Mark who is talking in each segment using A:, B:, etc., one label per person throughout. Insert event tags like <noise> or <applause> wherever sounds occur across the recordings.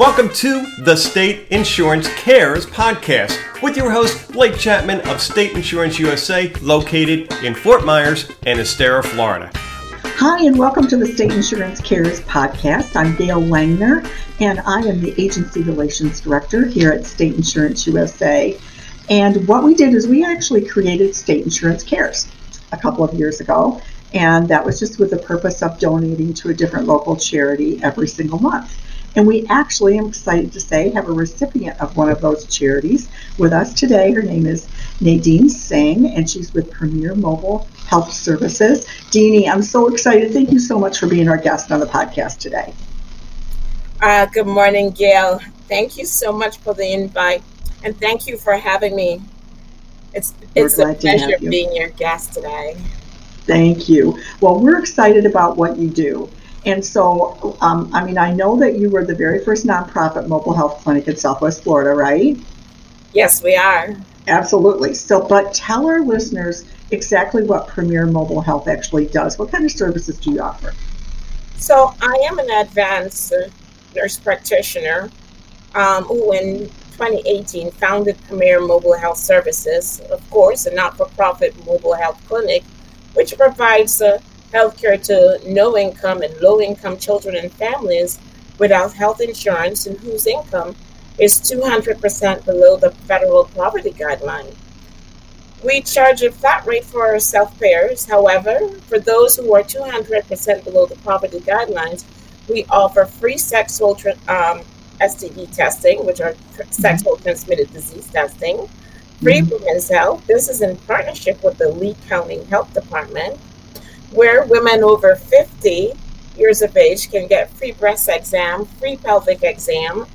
A: Welcome to the State Insurance Cares podcast with your host, Blake Chapman of State Insurance USA, located in Fort Myers and Estero, Florida.
B: Hi, and welcome to the State Insurance Cares podcast. I'm Gail Langner, and I am the Agency Relations Director here at State Insurance USA. And what we did is we actually created State Insurance Cares a couple of years ago, and that was just with the purpose of donating to a different local charity every single month. And we actually, I'm excited to say, have a recipient of one of those charities with us today. Her name is Nadine Singh, and she's with Premier Mobile Health Services. Deanie, I'm so excited. Thank you so much for being our guest on the podcast today.
C: Uh, good morning, Gail. Thank you so much for the invite, and thank you for having me. It's it's a pleasure being your guest today.
B: Thank you. Well, we're excited about what you do. And so, um, I mean, I know that you were the very first nonprofit mobile health clinic in Southwest Florida, right?
C: Yes, we are.
B: Absolutely. So, but tell our listeners exactly what Premier Mobile Health actually does. What kind of services do you offer?
C: So, I am an advanced nurse practitioner um, who, in 2018, founded Premier Mobile Health Services, of course, a not for profit mobile health clinic, which provides uh, healthcare to no income and low income children and families without health insurance and whose income is 200% below the federal poverty guideline. We charge a flat rate for our self payers. However, for those who are 200% below the poverty guidelines, we offer free sexual um, STD testing, which are sexual transmitted disease testing, free mm-hmm. women's health. This is in partnership with the Lee County Health Department where women over 50 years of age can get free breast exam, free pelvic exam,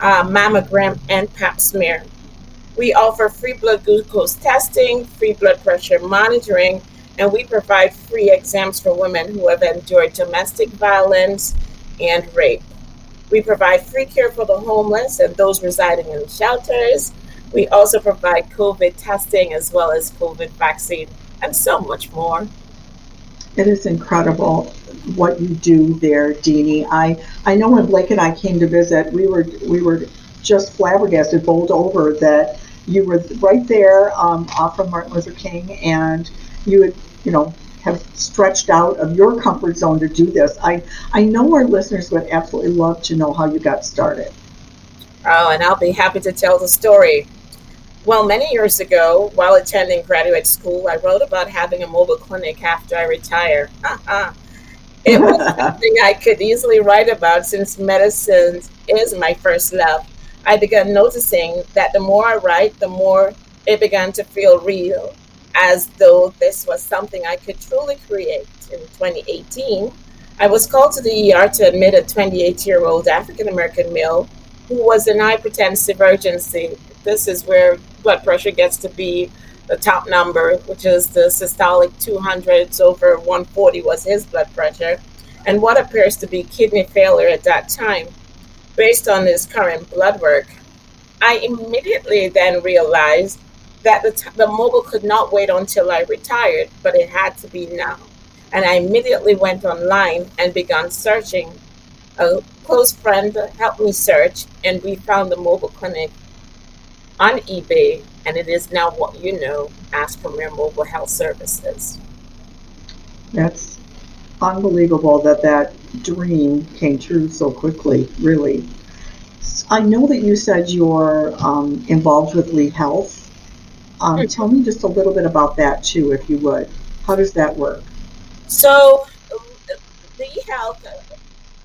C: uh, mammogram, and pap smear. We offer free blood glucose testing, free blood pressure monitoring, and we provide free exams for women who have endured domestic violence and rape. We provide free care for the homeless and those residing in shelters. We also provide COVID testing as well as COVID vaccine and so much more.
B: It is incredible what you do there, Deanie. I, I know when Blake and I came to visit, we were we were just flabbergasted, bowled over that you were right there um, off of Martin Luther King, and you would you know have stretched out of your comfort zone to do this. I I know our listeners would absolutely love to know how you got started.
C: Oh, and I'll be happy to tell the story. Well, many years ago, while attending graduate school, I wrote about having a mobile clinic after I retire. it was <laughs> something I could easily write about since medicine is my first love. I began noticing that the more I write, the more it began to feel real, as though this was something I could truly create. In 2018, I was called to the ER to admit a 28 year old African American male who was in hypertensive urgency. This is where blood pressure gets to be the top number, which is the systolic 200s over 140 was his blood pressure, and what appears to be kidney failure at that time. Based on his current blood work, I immediately then realized that the, t- the mobile could not wait until I retired, but it had to be now. And I immediately went online and began searching. A close friend helped me search, and we found the mobile clinic on eBay, and it is now what you know as Premier Mobile Health Services.
B: That's unbelievable that that dream came true so quickly, really. I know that you said you're um, involved with Lee Health. Um, mm-hmm. Tell me just a little bit about that too, if you would. How does that work?
C: So, Lee Health,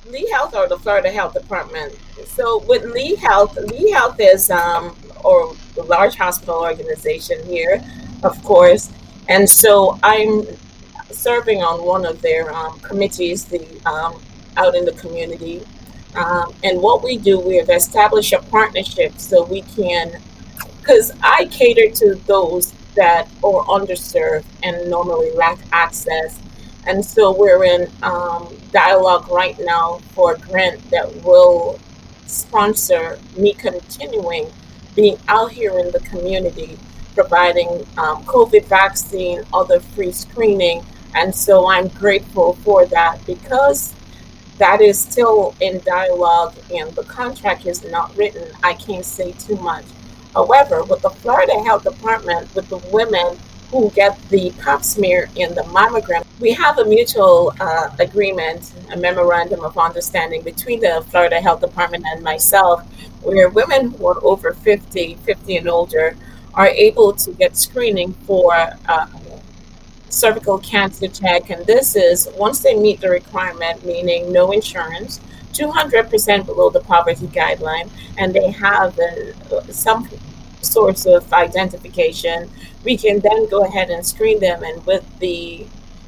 C: Lee Health or the Florida Health Department. So, with Lee Health, Lee Health is um, or a large hospital organization here, of course. And so I'm serving on one of their um, committees the, um, out in the community. Um, and what we do, we have established a partnership so we can, because I cater to those that are underserved and normally lack access. And so we're in um, dialogue right now for a grant that will sponsor me continuing being out here in the community, providing um, COVID vaccine, other free screening. And so I'm grateful for that because that is still in dialogue and the contract is not written. I can't say too much. However, with the Florida Health Department, with the women who get the pap smear and the mammogram, we have a mutual uh, agreement, a memorandum of understanding between the Florida Health Department and myself, where women who are over 50, 50 and older, are able to get screening for uh, cervical cancer check. And this is once they meet the requirement, meaning no insurance, 200% below the poverty guideline, and they have uh, some source of identification, we can then go ahead and screen them. And with the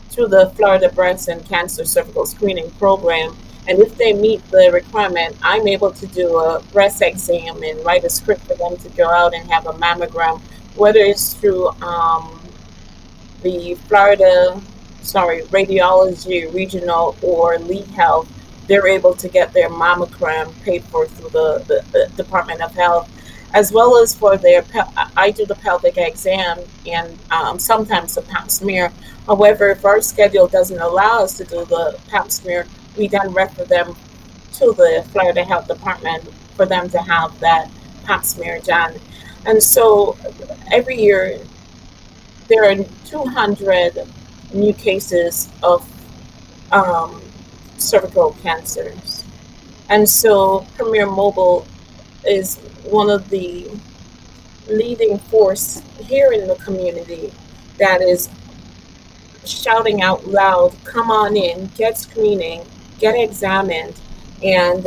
C: through the Florida Breast and Cancer Cervical Screening Program, and if they meet the requirement, I'm able to do a breast exam and write a script for them to go out and have a mammogram, whether it's through um, the Florida, sorry, Radiology Regional or Lee Health, they're able to get their mammogram paid for through the, the, the Department of Health, as well as for their, I do the pelvic exam and um, sometimes the pap smear. However, if our schedule doesn't allow us to do the pap smear, we then refer them to the Florida Health Department for them to have that pap smear done. And so every year there are 200 new cases of um, cervical cancers. And so Premier Mobile is one of the leading force here in the community that is shouting out loud, come on in, get screening, get examined. And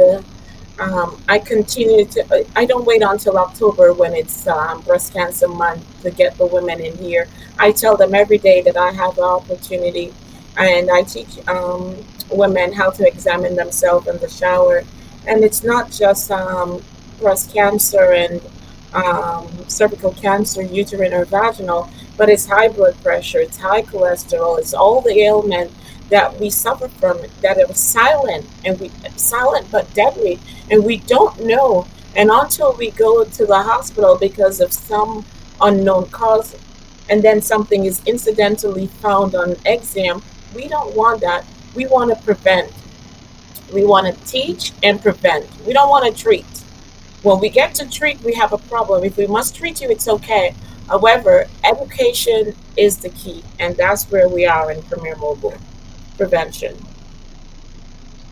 C: um, I continue to, I don't wait until October when it's um, breast cancer month to get the women in here. I tell them every day that I have the opportunity and I teach um, women how to examine themselves in the shower. And it's not just um, breast cancer and um, cervical cancer, uterine or vaginal, but it's high blood pressure, it's high cholesterol, it's all the ailment that we suffer from that it was silent and we silent but deadly and we don't know. And until we go to the hospital because of some unknown cause and then something is incidentally found on exam we don't want that. We want to prevent. We want to teach and prevent. We don't want to treat. When we get to treat we have a problem. If we must treat you it's okay. However education is the key and that's where we are in premier mobile prevention.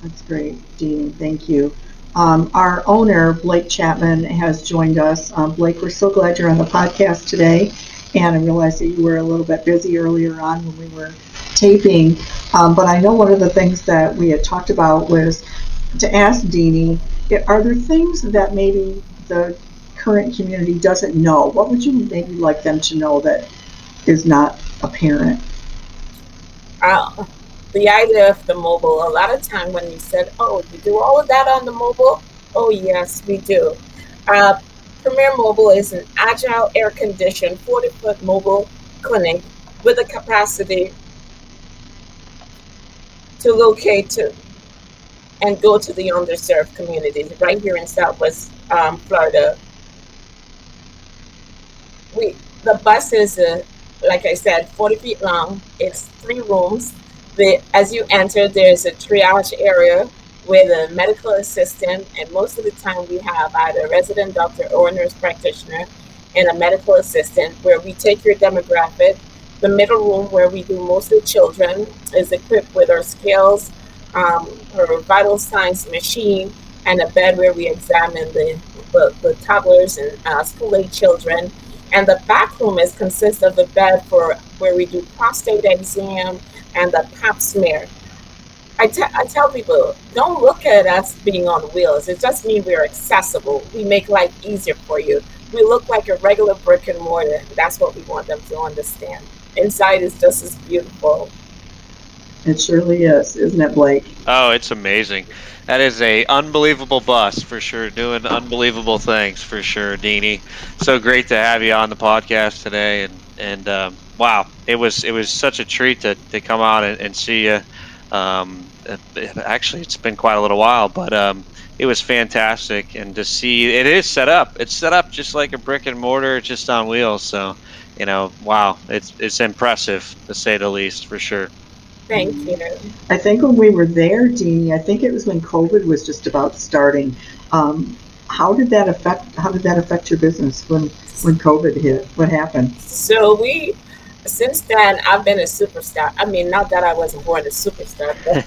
B: That's great, Jeannie. Thank you. Um, our owner, Blake Chapman, has joined us. Um, Blake, we're so glad you're on the podcast today. And I realized that you were a little bit busy earlier on when we were taping. Um, but I know one of the things that we had talked about was to ask Deanie, are there things that maybe the current community doesn't know? What would you maybe like them to know that is not apparent?
C: Uh, the idea of the mobile, a lot of time when you said, oh, you do all of that on the mobile? Oh, yes, we do. Uh, Premier Mobile is an agile, air conditioned, 40 foot mobile clinic with a capacity to locate to and go to the underserved communities right here in Southwest um, Florida. We the bus is, uh, like I said, 40 feet long. It's three rooms the, as you enter, there's a triage area with a medical assistant, and most of the time we have either a resident doctor or a nurse practitioner and a medical assistant where we take your demographic. The middle room where we do most of the children is equipped with our scales, um, our vital signs machine, and a bed where we examine the, the, the toddlers and uh, school age children. And the back room is consists of the bed for where we do prostate exam, and the pap smear. I, I tell people, don't look at us being on wheels. It just means we're accessible. We make life easier for you. We look like a regular brick and mortar. That's what we want them to understand. Inside is just as beautiful.
B: It surely is, isn't it, Blake?
D: Oh, it's amazing. That is a unbelievable bus for sure, doing unbelievable things for sure, Deanie. So great to have you on the podcast today, and and um, wow, it was it was such a treat to, to come out and, and see you. Um, actually, it's been quite a little while, but um, it was fantastic, and to see it is set up. It's set up just like a brick and mortar, just on wheels. So, you know, wow, it's it's impressive to say the least, for sure.
C: Thank you.
B: I think when we were there, Deanie, I think it was when COVID was just about starting. Um, how did that affect? How did that affect your business when when COVID hit? What happened?
C: So we, since then, I've been a superstar. I mean, not that I wasn't born a superstar, but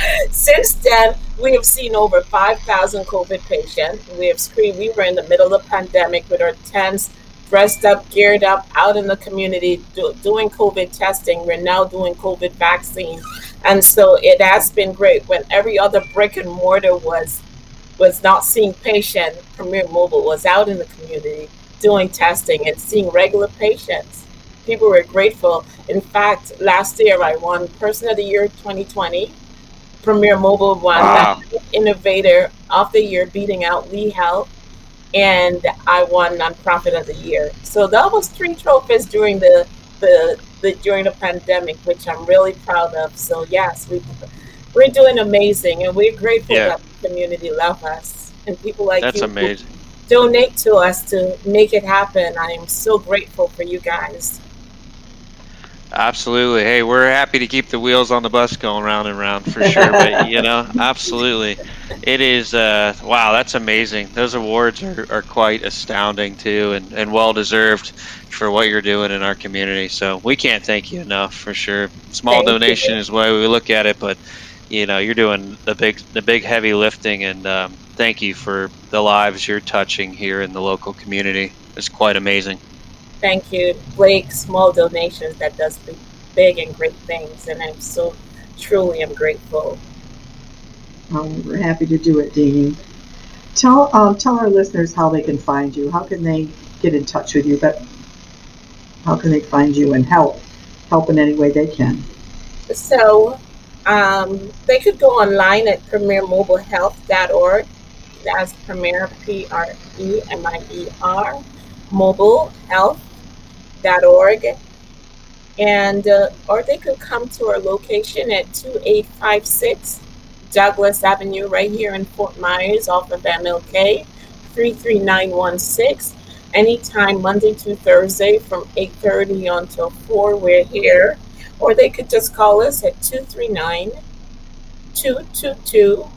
C: <laughs> since then, we have seen over 5,000 COVID patients. We have screened, we were in the middle of the pandemic with our tents dressed up, geared up, out in the community do, doing COVID testing. We're now doing COVID vaccine. And so it has been great when every other brick and mortar was was not seeing patient, Premier Mobile was out in the community doing testing and seeing regular patients. People were grateful. In fact, last year I won Person of the Year 2020. Premier Mobile won wow. Innovator of the Year, beating out Lee Health and I won nonprofit of the year. So that was three trophies during the the, the during the pandemic, which I'm really proud of. So yes, we we're doing amazing, and we're grateful yeah. that the community love us and people like
D: that's
C: you
D: amazing.
C: Donate to us to make it happen. I am so grateful for you guys.
D: Absolutely. Hey, we're happy to keep the wheels on the bus going round and round for sure. but <laughs> you know, absolutely, it is. Uh, wow, that's amazing. Those awards are, are quite astounding too, and, and well deserved for what you're doing in our community. So we can't thank you enough for sure. Small thank donation you. is the way we look at it, but you know, you're doing the big the big heavy lifting, and um, thank you for the lives you're touching here in the local community. It's quite amazing
C: thank you, Blake. Small donations that does big and great things, and I'm so truly am grateful.
B: Um, we're happy to do it, Deanie. Tell um, tell our listeners how they can find you. How can they get in touch with you? But how can they find you and help help in any way they can?
C: So um, they could go online at premiermobilehealth.org. That's Premier P R E M I E R mobile health org, and uh, or they could come to our location at 2856 Douglas Avenue right here in Fort Myers off of MLK 33916 anytime Monday to Thursday from 8:30 until 4 we're here. Or they could just call us at 239 222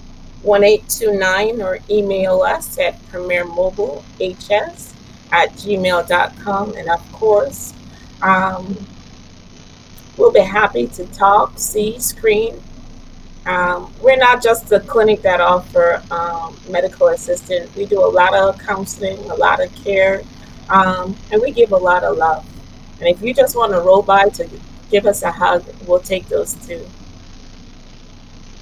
C: 1829 or email us at premiermobilehs at gmail.com. And of course, um, we'll be happy to talk, see, screen. Um, we're not just a clinic that offer um, medical assistance. We do a lot of counseling, a lot of care, um, and we give a lot of love. And if you just want to roll by to give us a hug, we'll take those too.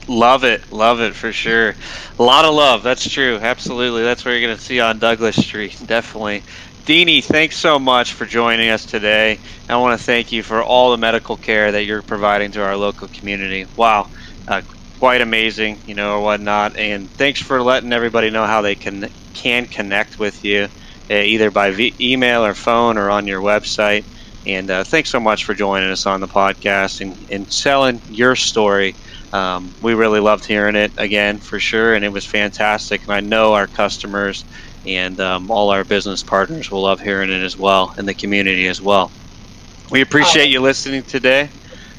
D: Love it, love it for sure. A lot of love. That's true. Absolutely. That's what you're going to see on Douglas Street. Definitely. Deanie, thanks so much for joining us today. I want to thank you for all the medical care that you're providing to our local community. Wow, uh, quite amazing, you know, or whatnot. And thanks for letting everybody know how they can can connect with you, uh, either by v- email or phone or on your website. And uh, thanks so much for joining us on the podcast and, and selling your story um, we really loved hearing it again for sure, and it was fantastic. And I know our customers and um, all our business partners will love hearing it as well, and the community as well. We appreciate you listening today,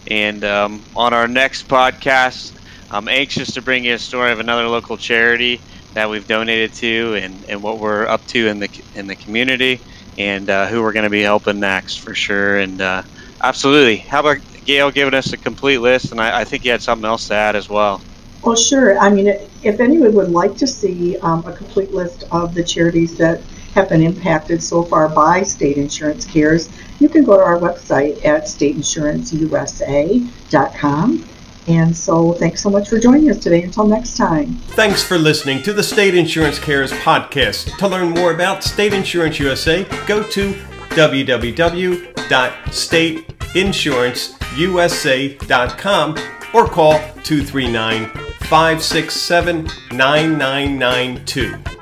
D: and um, on our next podcast, I'm anxious to bring you a story of another local charity that we've donated to, and, and what we're up to in the in the community, and uh, who we're going to be helping next for sure. And uh, absolutely, how about Gail giving us a complete list, and I, I, think you had something else to add as well.
B: Well, sure. I mean, if anyone would like to see um, a complete list of the charities that have been impacted so far by state insurance cares, you can go to our website at stateinsuranceusa.com. And so, thanks so much for joining us today. Until next time.
A: Thanks for listening to the State Insurance Cares podcast. To learn more about State Insurance USA, go to www.stateinsuranceusa.com or call 239 567 9992.